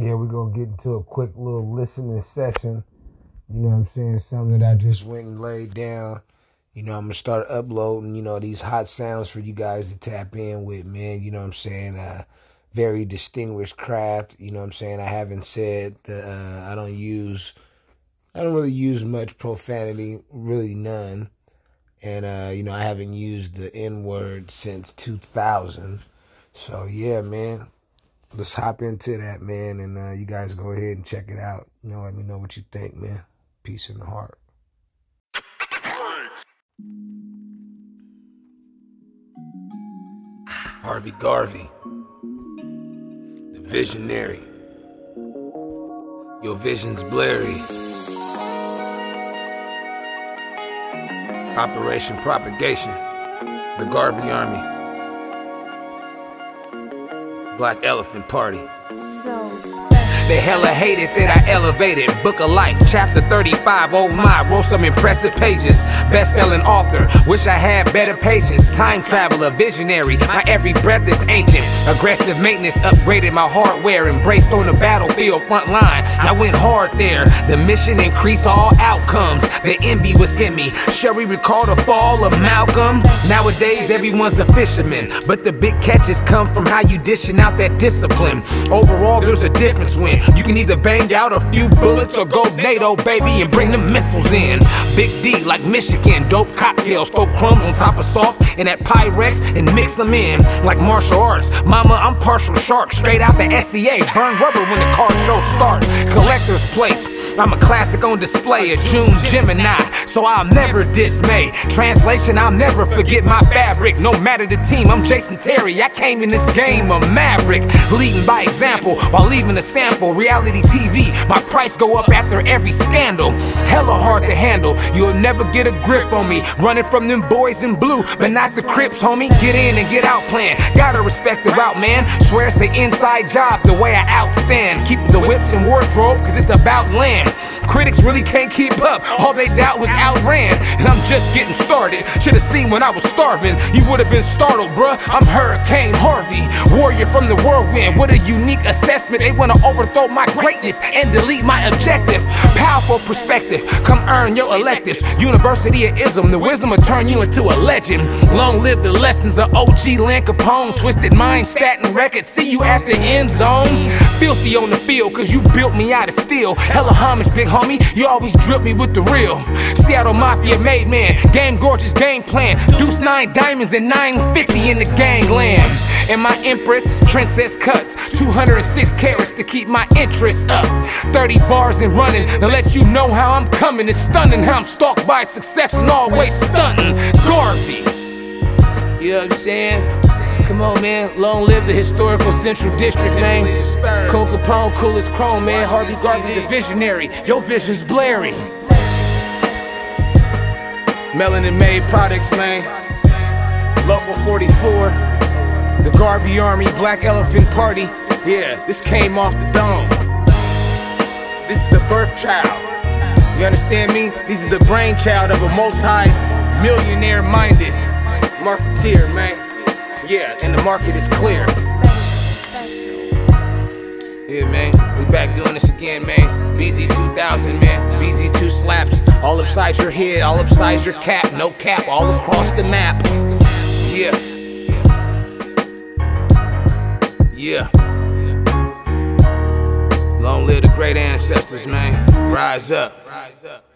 Yeah, we're gonna get into a quick little listening session. You know what I'm saying? Something that I just went and laid down. You know, I'm gonna start uploading, you know, these hot sounds for you guys to tap in with, man. You know what I'm saying? Uh very distinguished craft. You know what I'm saying? I haven't said that uh, I don't use I don't really use much profanity, really none. And uh, you know, I haven't used the N word since 2000. So yeah, man. Let's hop into that, man, and uh, you guys go ahead and check it out. You know, let me know what you think, man. Peace in the heart. Harvey Garvey, the visionary. Your vision's blurry. Operation Propagation, the Garvey Army, Black Elephant Party. So special. They hella hated that I elevated. Book of Life, chapter 35. Oh my, wrote some impressive pages. Best selling author. Wish I had better patience. Time traveler, visionary. My every breath is ancient. Aggressive maintenance, upgraded my hardware. Embraced on the battlefield front line. I went hard there. The mission increased all outcomes. The envy was in me. Shall we recall the fall of Malcolm? Nowadays, everyone's a fisherman. But the big catches come from how you dishing out that discipline. Overall, there's a difference when you can either bang out a few bullets or go NATO, baby, and bring the missiles in. Big D, like Michigan, dope cocktails, throw crumbs on top of soft and that Pyrex and mix them in like martial arts. Mama, I'm partial shark, straight out the SEA. Burn rubber when the car show start. Collector's plates. I'm a classic on display, a June Gemini, so I'll never dismay. Translation, I'll never forget my fabric. No matter the team, I'm Jason Terry. I came in this game a maverick, leading by example while leaving a sample. Reality TV, my price go up after every scandal. Hella hard to handle, you'll never get a grip on me. Running from them boys in blue, but not the Crips, homie. Get in and get out plan. Gotta respect the route, man. Swear it's an inside job the way I outstand. Keep the whips and wardrobe, cause it's about land. Critics really can't keep up. All they doubt was outran. And I'm just getting started. Should've seen when I was starving. You would've been startled, bruh. I'm Hurricane Harvey, warrior from the whirlwind. What a unique assessment. They wanna overthrow my greatness and delete my objective. Powerful perspective. Come earn your electives. University of Ism. The wisdom will turn you into a legend. Long live the lessons of OG Lynn Capone. Twisted mind, statin record. See you at the end zone. Filthy on the field, cause you built me out of steel. Hella homage, big homie. You always drip me with the real. Seattle Mafia made man. Game gorgeous game plan. Deuce nine diamonds and 950 in the gangland. And my empress is Princess Cuts. 206 carats to keep my interest up. 30 bars and running to let you know how I'm coming. It's stunning how I'm stalked by success and always stunting. Garvey. You know what I'm saying? Come on, man. Long live the historical Central District, man. Cool Capone, cool as chrome, man. Harvey Garvey, the visionary. Your vision's blurry. Melanin made products, man. Local 44. The Garvey Army, Black Elephant Party. Yeah, this came off the dome. This is the birth child. You understand me? This is the brainchild of a multi-millionaire minded marketeer, man. Yeah, and the market is clear. Yeah, man. We back doing this again, man. BZ 2000, man. BZ2 slaps all upside your head, all upside your cap. No cap, all across the map. Yeah. Yeah. Long live the great ancestors, man. Rise up, rise up.